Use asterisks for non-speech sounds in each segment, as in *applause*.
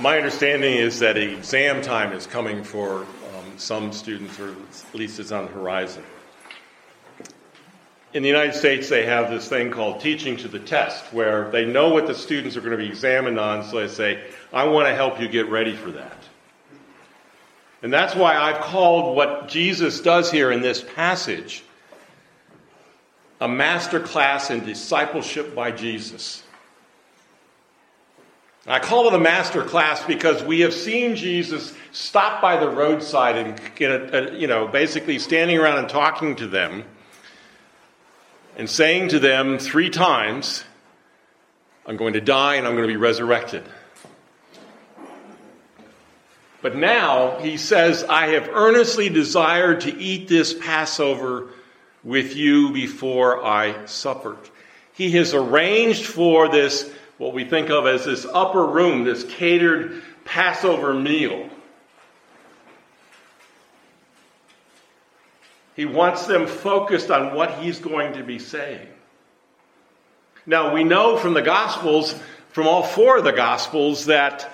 My understanding is that exam time is coming for um, some students, or at least it's on the horizon. In the United States, they have this thing called teaching to the test, where they know what the students are going to be examined on, so they say, I want to help you get ready for that. And that's why I've called what Jesus does here in this passage a master class in discipleship by Jesus. I call it a master class because we have seen Jesus stop by the roadside and you know basically standing around and talking to them and saying to them three times, I'm going to die and I'm going to be resurrected. But now he says, I have earnestly desired to eat this Passover with you before I suffered. He has arranged for this, what we think of as this upper room, this catered Passover meal. He wants them focused on what he's going to be saying. Now, we know from the Gospels, from all four of the Gospels, that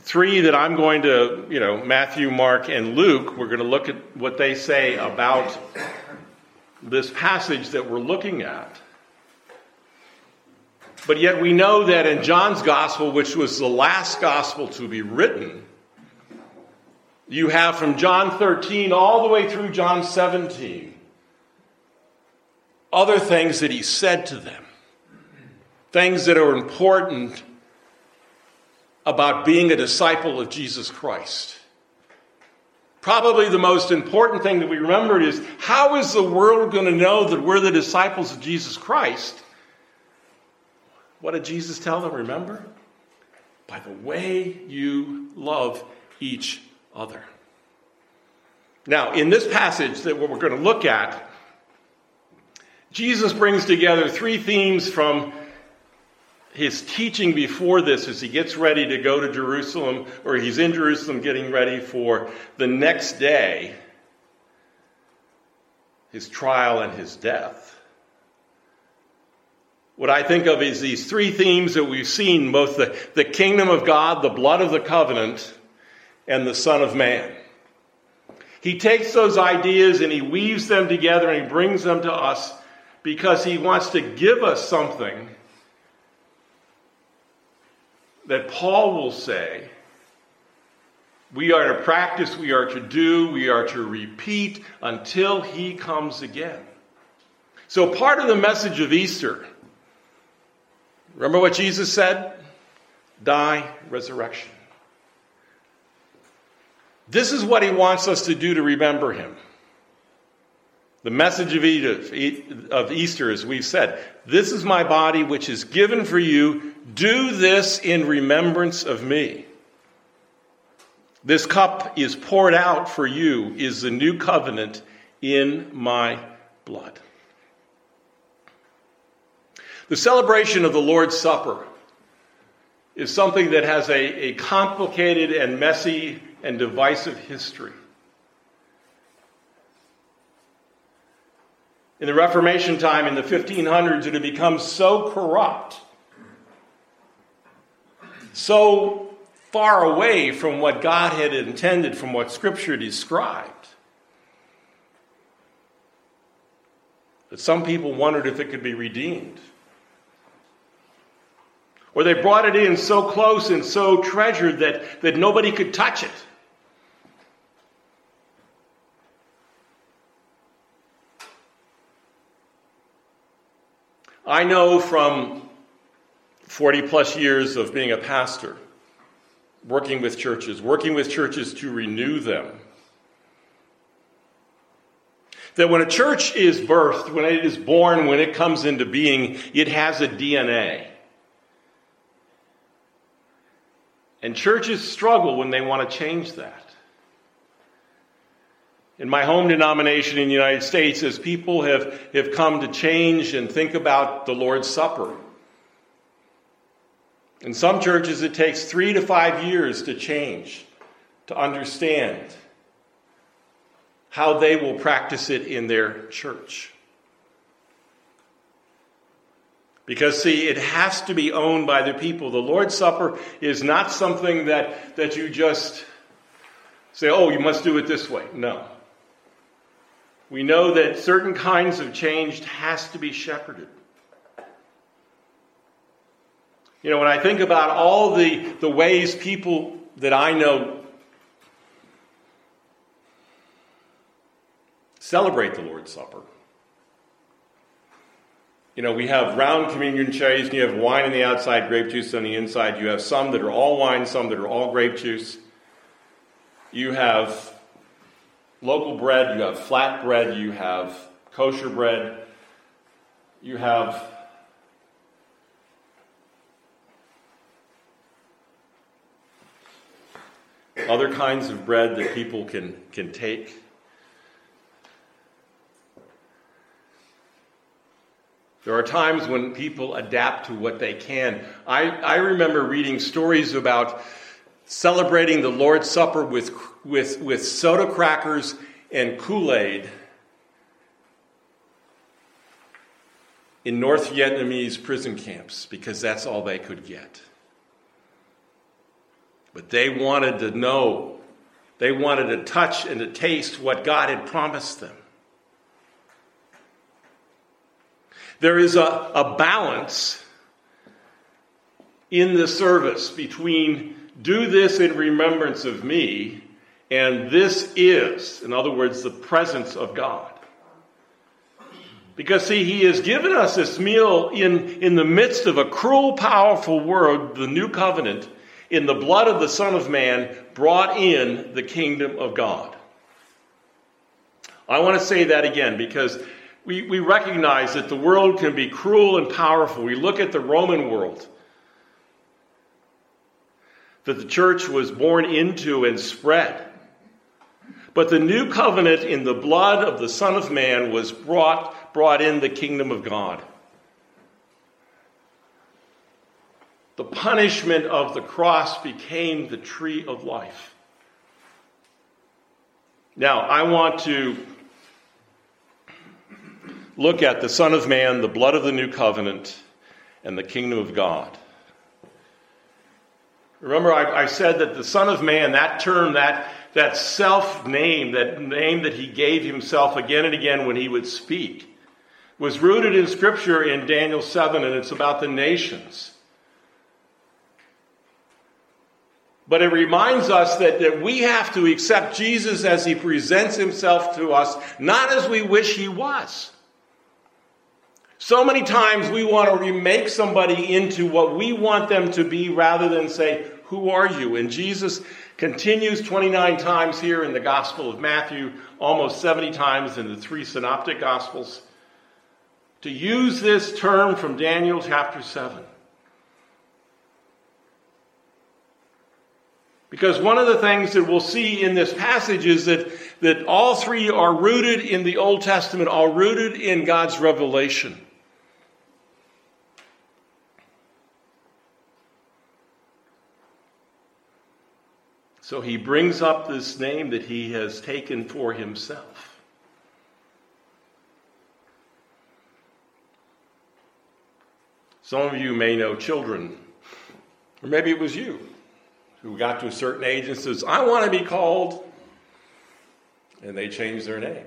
three that I'm going to, you know, Matthew, Mark, and Luke, we're going to look at what they say about this passage that we're looking at. But yet we know that in John's gospel, which was the last gospel to be written, you have from John 13 all the way through John 17 other things that he said to them, things that are important about being a disciple of Jesus Christ. Probably the most important thing that we remembered is how is the world going to know that we're the disciples of Jesus Christ? What did Jesus tell them? Remember? By the way you love each other. Now, in this passage that we're going to look at, Jesus brings together three themes from his teaching before this as he gets ready to go to Jerusalem, or he's in Jerusalem getting ready for the next day, his trial and his death. What I think of is these three themes that we've seen both the, the kingdom of God, the blood of the covenant, and the Son of Man. He takes those ideas and he weaves them together and he brings them to us because he wants to give us something that Paul will say we are to practice, we are to do, we are to repeat until he comes again. So, part of the message of Easter, remember what Jesus said? Die, resurrection. This is what he wants us to do to remember him. The message of Easter, as we've said, this is my body which is given for you. Do this in remembrance of me. This cup is poured out for you, is the new covenant in my blood. The celebration of the Lord's Supper is something that has a, a complicated and messy and divisive history. In the Reformation time in the 1500s, it had become so corrupt, so far away from what God had intended, from what Scripture described, that some people wondered if it could be redeemed. Or they brought it in so close and so treasured that, that nobody could touch it. I know from 40 plus years of being a pastor, working with churches, working with churches to renew them, that when a church is birthed, when it is born, when it comes into being, it has a DNA. And churches struggle when they want to change that in my home denomination in the United States as people have, have come to change and think about the Lord's Supper. In some churches, it takes three to five years to change, to understand how they will practice it in their church. Because, see, it has to be owned by the people. The Lord's Supper is not something that, that you just say, oh, you must do it this way. No. We know that certain kinds of change has to be shepherded. You know, when I think about all the, the ways people that I know celebrate the Lord's Supper, you know, we have round communion trays, and you have wine on the outside, grape juice on the inside. You have some that are all wine, some that are all grape juice. You have local bread, you have flat bread, you have kosher bread, you have other kinds of bread that people can, can take. There are times when people adapt to what they can. I, I remember reading stories about celebrating the Lord's Supper with, with, with soda crackers and Kool Aid in North Vietnamese prison camps because that's all they could get. But they wanted to know, they wanted to touch and to taste what God had promised them. There is a, a balance in the service between do this in remembrance of me and this is, in other words, the presence of God. Because, see, he has given us this meal in, in the midst of a cruel, powerful world, the new covenant, in the blood of the Son of Man, brought in the kingdom of God. I want to say that again because we, we recognize that the world can be cruel and powerful. We look at the Roman world that the church was born into and spread. But the new covenant in the blood of the Son of Man was brought, brought in the kingdom of God. The punishment of the cross became the tree of life. Now, I want to look at the Son of Man, the blood of the new covenant, and the kingdom of God. Remember, I, I, said that the Son of Man, that term, that, that self name, that name that he gave himself again and again when he would speak, was rooted in Scripture in Daniel 7, and it's about the nations. But it reminds us that, that we have to accept Jesus as he presents himself to us, not as we wish he was. So many times we want to remake somebody into what we want them to be rather than say, Who are you? And Jesus continues 29 times here in the Gospel of Matthew, almost 70 times in the three synoptic Gospels, to use this term from Daniel chapter 7. Because one of the things that we'll see in this passage is that, that all three are rooted in the Old Testament, all rooted in God's revelation. So he brings up this name that he has taken for himself. Some of you may know children, or maybe it was you who got to a certain age and says, I want to be called, and they change their name.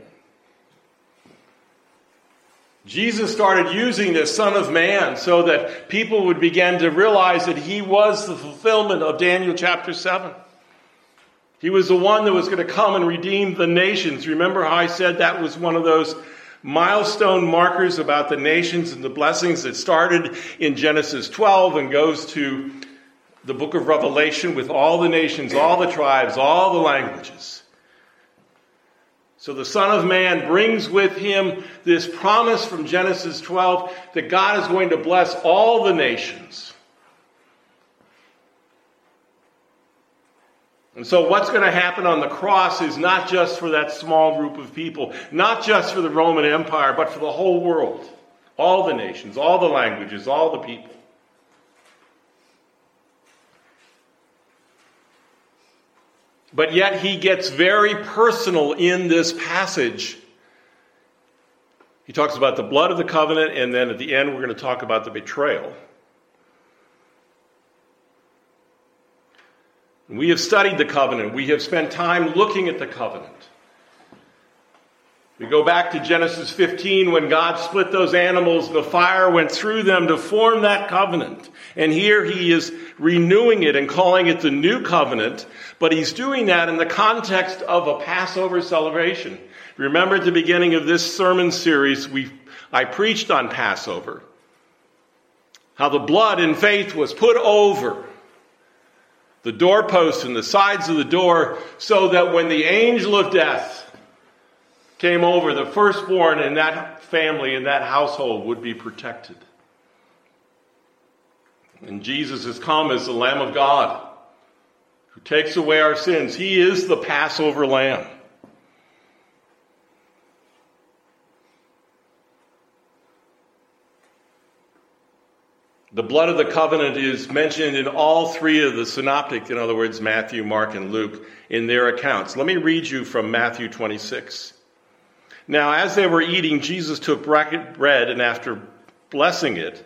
Jesus started using the Son of Man so that people would begin to realize that he was the fulfillment of Daniel chapter 7. He was the one that was going to come and redeem the nations. Remember how I said that was one of those milestone markers about the nations and the blessings that started in Genesis 12 and goes to the book of Revelation with all the nations, all the tribes, all the languages. So the Son of Man brings with him this promise from Genesis 12 that God is going to bless all the nations. And so, what's going to happen on the cross is not just for that small group of people, not just for the Roman Empire, but for the whole world. All the nations, all the languages, all the people. But yet, he gets very personal in this passage. He talks about the blood of the covenant, and then at the end, we're going to talk about the betrayal. We have studied the covenant. We have spent time looking at the covenant. We go back to Genesis 15 when God split those animals, the fire went through them to form that covenant. And here he is renewing it and calling it the new covenant, but he's doing that in the context of a Passover celebration. Remember at the beginning of this sermon series, we, I preached on Passover. How the blood in faith was put over the doorposts and the sides of the door so that when the angel of death came over, the firstborn in that family, in that household, would be protected. And Jesus has come as the Lamb of God who takes away our sins. He is the Passover lamb. The blood of the covenant is mentioned in all three of the synoptic, in other words, Matthew, Mark, and Luke, in their accounts. Let me read you from Matthew 26. Now, as they were eating, Jesus took bread and after blessing it,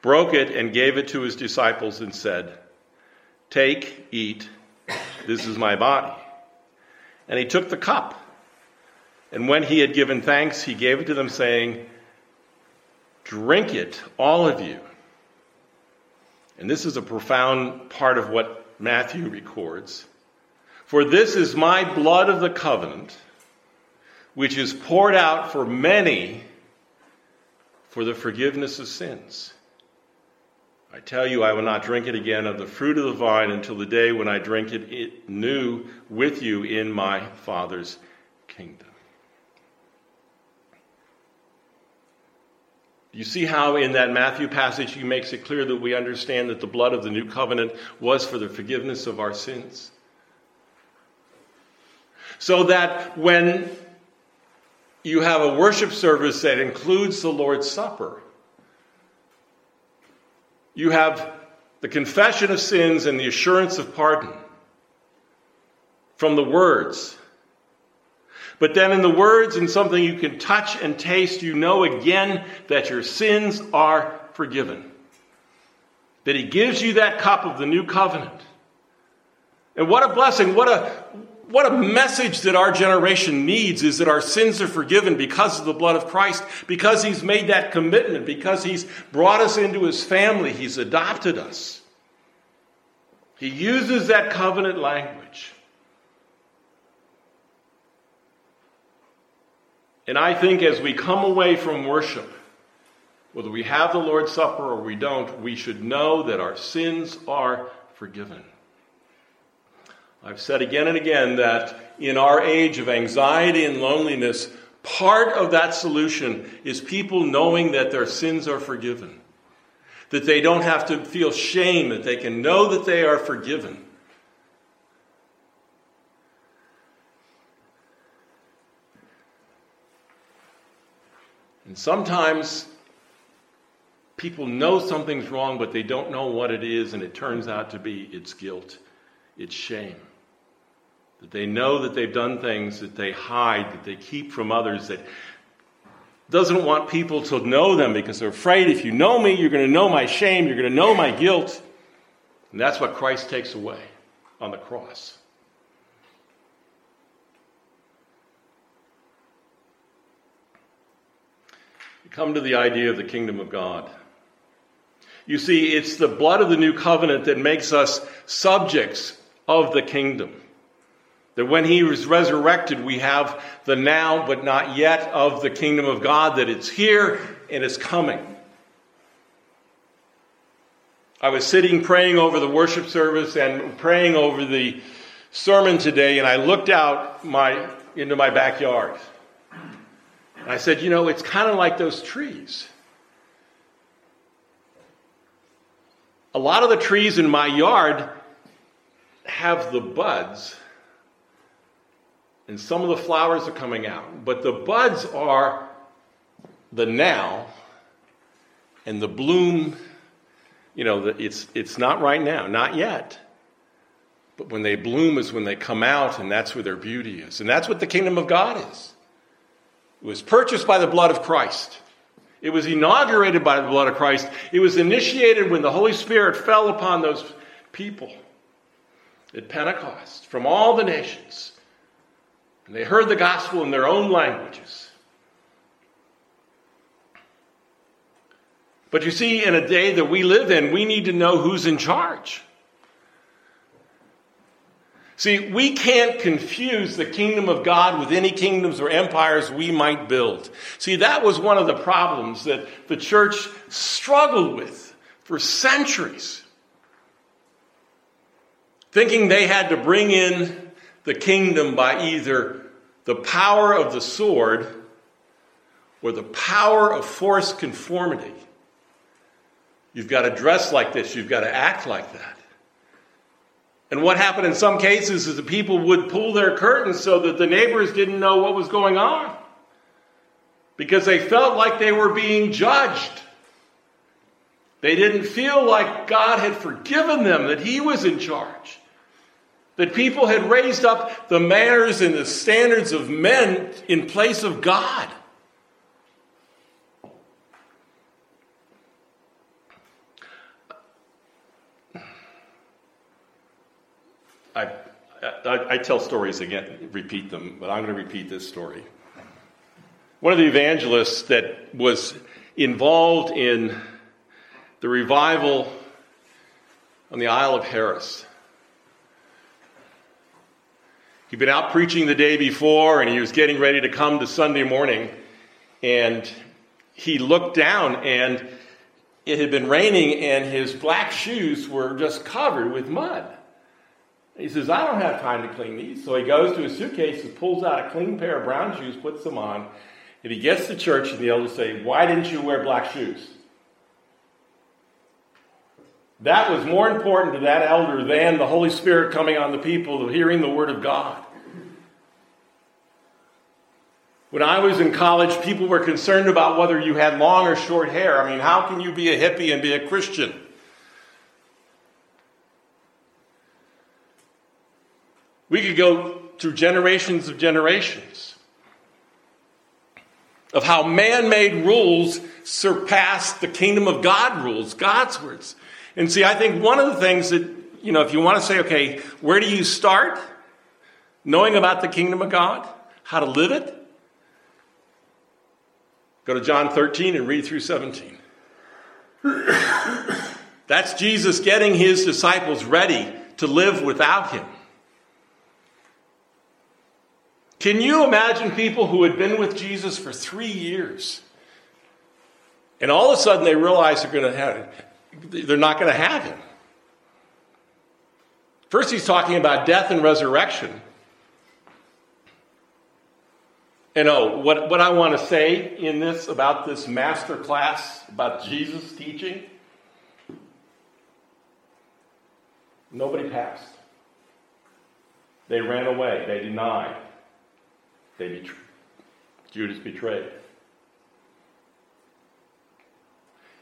broke it and gave it to his disciples and said, Take, eat, this is my body. And he took the cup. And when he had given thanks, he gave it to them, saying, Drink it, all of you. And this is a profound part of what Matthew records. For this is my blood of the covenant, which is poured out for many for the forgiveness of sins. I tell you, I will not drink it again of the fruit of the vine until the day when I drink it new with you in my Father's kingdom. You see how in that Matthew passage he makes it clear that we understand that the blood of the new covenant was for the forgiveness of our sins? So that when you have a worship service that includes the Lord's Supper, you have the confession of sins and the assurance of pardon from the words but then in the words and something you can touch and taste, you know again that your sins are forgiven. That he gives you that cup of the new covenant. And what a blessing, what a what a message that our generation needs is that our sins are forgiven because of the blood of Christ, because he's made that commitment, because he's brought us into his family, he's adopted us. He uses that covenant language. And I think as we come away from worship, whether we have the Lord's Supper or we don't, we should know that our sins are forgiven. I've said again and again that in our age of anxiety and loneliness, part of that solution is people knowing that their sins are forgiven. That they don't have to feel shame, that they can know that they are forgiven. And sometimes people know something's wrong, but they don't know what it is, and it turns out to be its guilt, its shame. That they know that they've done things that they hide, that they keep from others, that doesn't want people to know them because they're afraid if you know me, you're going to know my shame, you're going to know my guilt. And that's what Christ takes away on the cross. Come to the idea of the kingdom of God. You see, it's the blood of the new covenant that makes us subjects of the kingdom. That when he was resurrected, we have the now but not yet of the kingdom of God, that it's here and it's coming. I was sitting praying over the worship service and praying over the sermon today, and I looked out my, into my backyard. And I said, you know, it's kind of like those trees. A lot of the trees in my yard have the buds, and some of the flowers are coming out. But the buds are the now, and the bloom, you know, it's, it's not right now, not yet. But when they bloom is when they come out, and that's where their beauty is. And that's what the kingdom of God is. It was purchased by the blood of Christ. It was inaugurated by the blood of Christ. It was initiated when the Holy Spirit fell upon those people at Pentecost from all the nations. And they heard the gospel in their own languages. But you see, in a day that we live in, we need to know who's in charge. See, we can't confuse the kingdom of God with any kingdoms or empires we might build. See, that was one of the problems that the church struggled with for centuries. Thinking they had to bring in the kingdom by either the power of the sword or the power of forced conformity. You've got to dress like this, you've got to act like that. And what happened in some cases is the people would pull their curtains so that the neighbors didn't know what was going on because they felt like they were being judged. They didn't feel like God had forgiven them, that He was in charge. That people had raised up the manners and the standards of men in place of God. I, I, tell stories again, repeat them, but I'm going to repeat this story. One of the evangelists that was involved in the revival on the Isle of Harris. He'd been out preaching the day before and he was getting ready to come to Sunday morning. And he looked down and it had been raining and his black shoes were just covered with mud. He says, I don't have time to clean these. So he goes to his suitcase and pulls out a clean pair of brown shoes, puts them on, and he gets to church, and the elders say, Why didn't you wear black shoes? That was more important to that elder than the Holy Spirit coming on the people, hearing the Word of God. When I was in college, people were concerned about whether you had long or short hair. I mean, how can you be a hippie and be a Christian? We could go through generations of generations of how man made rules surpass the kingdom of God rules, God's words. And see, I think one of the things that, you know, if you want to say, okay, where do you start? Knowing about the kingdom of God, how to live it? Go to John 13 and read through 17. *coughs* That's Jesus getting his disciples ready to live without him. Can you imagine people who had been with Jesus for three years? And all of a sudden they realize they're going to have they're not going to have him. First he's talking about death and resurrection. And oh, what, what I want to say in this about this master class about Jesus teaching, nobody passed. They ran away, they denied. They betray- Judas betrayed.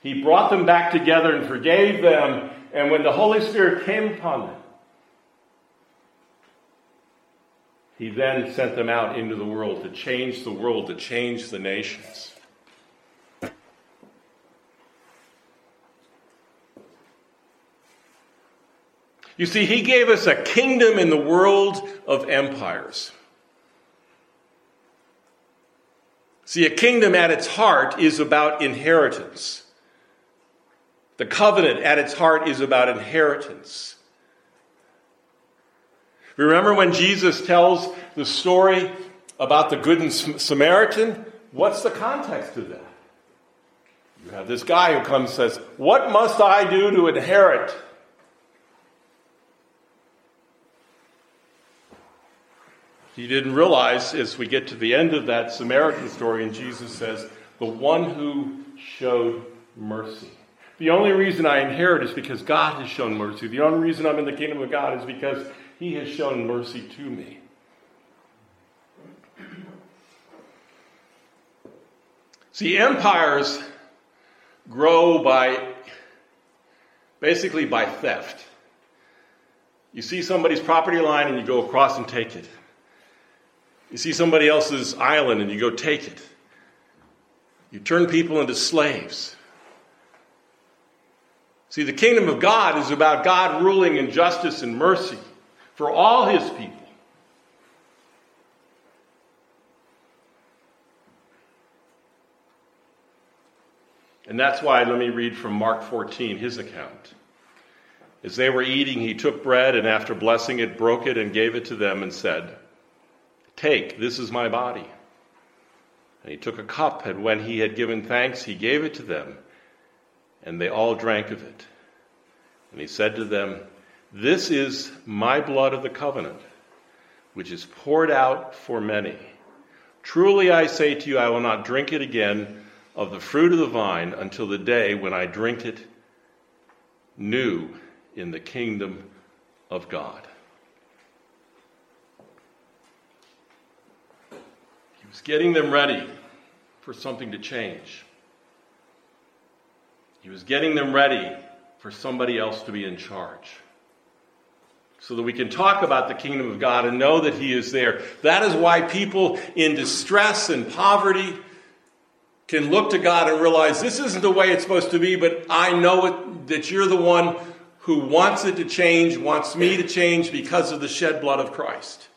He brought them back together and forgave them. And when the Holy Spirit came upon them, he then sent them out into the world to change the world, to change the nations. You see, he gave us a kingdom in the world of empires. See, a kingdom at its heart is about inheritance. The covenant at its heart is about inheritance. Remember when Jesus tells the story about the good Samaritan? What's the context of that? You have this guy who comes and says, What must I do to inherit He didn't realize as we get to the end of that Samaritan story, and Jesus says, The one who showed mercy. The only reason I inherit is because God has shown mercy. The only reason I'm in the kingdom of God is because He has shown mercy to me. See, empires grow by basically by theft. You see somebody's property line and you go across and take it. You see somebody else's island and you go take it. You turn people into slaves. See, the kingdom of God is about God ruling in justice and mercy for all his people. And that's why, let me read from Mark 14, his account. As they were eating, he took bread and after blessing it, broke it and gave it to them and said, Take, this is my body. And he took a cup, and when he had given thanks, he gave it to them, and they all drank of it. And he said to them, This is my blood of the covenant, which is poured out for many. Truly I say to you, I will not drink it again of the fruit of the vine until the day when I drink it new in the kingdom of God. Was getting them ready for something to change. He was getting them ready for somebody else to be in charge. So that we can talk about the kingdom of God and know that He is there. That is why people in distress and poverty can look to God and realize this isn't the way it's supposed to be, but I know it, that you're the one who wants it to change, wants me to change because of the shed blood of Christ.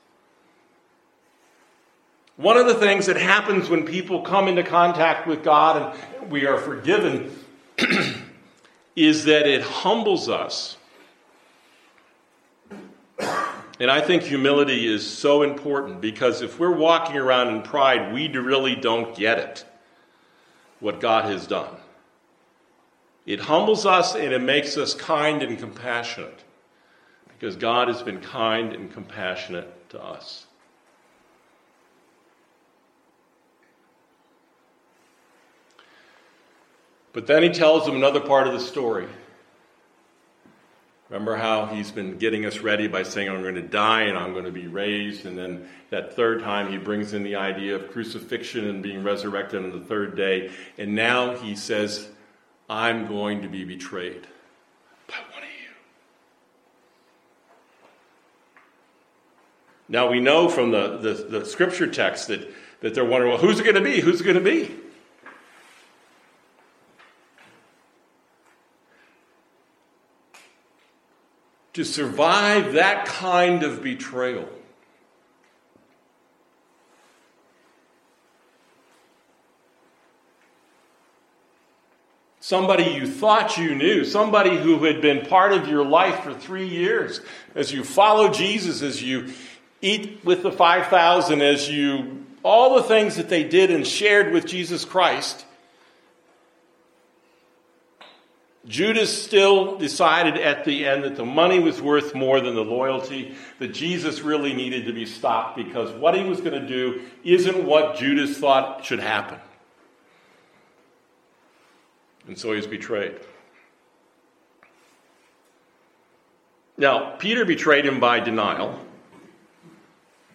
One of the things that happens when people come into contact with God and we are forgiven *clears throat* is that it humbles us. And I think humility is so important because if we're walking around in pride, we really don't get it what God has done. It humbles us and it makes us kind and compassionate because God has been kind and compassionate to us. But then he tells them another part of the story. Remember how he's been getting us ready by saying, I'm going to die and I'm going to be raised. And then that third time, he brings in the idea of crucifixion and being resurrected on the third day. And now he says, I'm going to be betrayed by one of you. Now we know from the, the, the scripture text that, that they're wondering, well, who's it going to be? Who's it going to be? To survive that kind of betrayal. Somebody you thought you knew, somebody who had been part of your life for three years, as you follow Jesus, as you eat with the 5,000, as you, all the things that they did and shared with Jesus Christ Judas still decided at the end that the money was worth more than the loyalty, that Jesus really needed to be stopped because what he was going to do isn't what Judas thought should happen. And so he's betrayed. Now, Peter betrayed him by denial.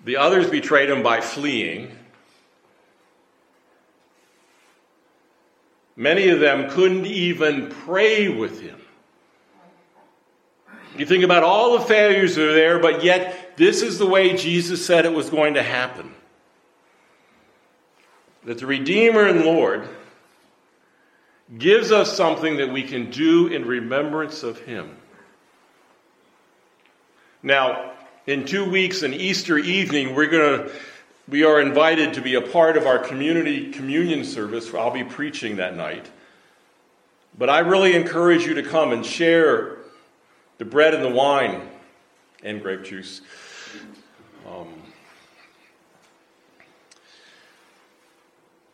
The others betrayed him by fleeing. Many of them couldn't even pray with him. You think about all the failures that are there, but yet this is the way Jesus said it was going to happen. That the Redeemer and Lord gives us something that we can do in remembrance of Him. Now, in two weeks, an Easter evening, we're going to we are invited to be a part of our community communion service. I'll be preaching that night. But I really encourage you to come and share the bread and the wine and grape juice. Um,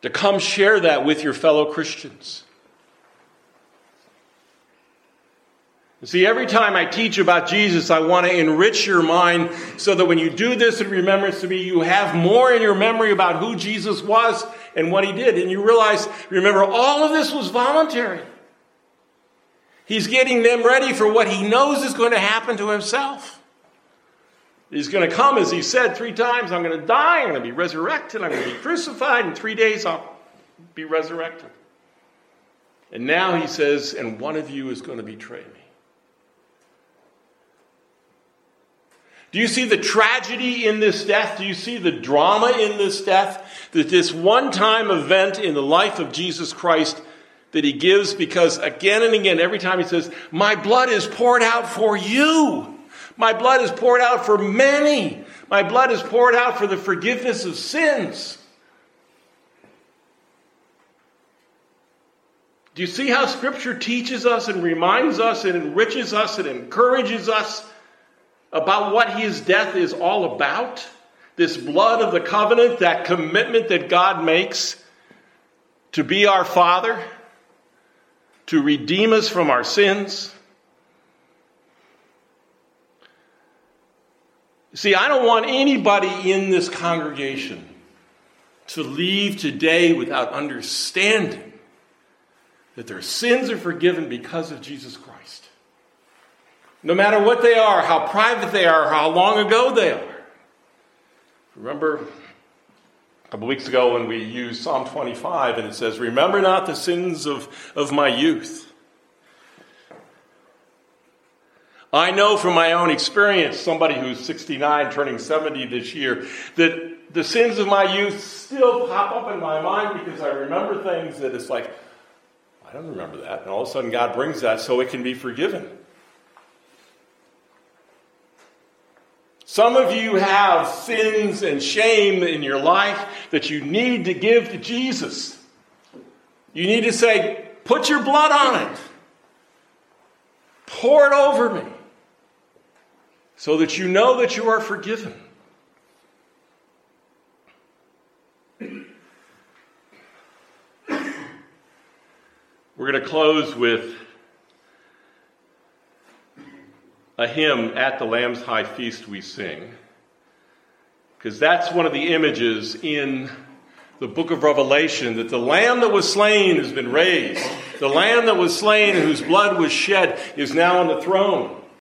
to come share that with your fellow Christians. See, every time I teach about Jesus, I want to enrich your mind so that when you do this in remembrance to me, you have more in your memory about who Jesus was and what he did. And you realize, remember, all of this was voluntary. He's getting them ready for what he knows is going to happen to himself. He's going to come, as he said three times I'm going to die, I'm going to be resurrected, I'm going to be crucified, in three days I'll be resurrected. And now he says, and one of you is going to betray me. Do you see the tragedy in this death? Do you see the drama in this death? That this one time event in the life of Jesus Christ that he gives because again and again, every time he says, My blood is poured out for you. My blood is poured out for many. My blood is poured out for the forgiveness of sins. Do you see how Scripture teaches us and reminds us and enriches us and encourages us about what his death is all about? This blood of the covenant, that commitment that God makes to be our Father, to redeem us from our sins. See, I don't want anybody in this congregation to leave today without understanding that their sins are forgiven because of Jesus Christ. No matter what they are, how private they are, how long ago they are. Remember a couple weeks ago when we used Psalm 25 and it says, Remember not the sins of, of my youth. I know from my own experience, somebody who's 69, turning 70 this year, that the sins of my youth still pop up in my mind because I remember things that it's like, I don't remember that. And all of a sudden, God brings that so it can be forgiven. Some of you have sins and shame in your life that you need to give to Jesus. You need to say, put your blood on it, pour it over me, so that you know that you are forgiven. We're going to close with a hymn at the Lamb's High Feast we sing, because that's one of the images in the book of Revelation that the lamb that was slain has been raised. The lamb that was slain whose blood was shed is now on the throne.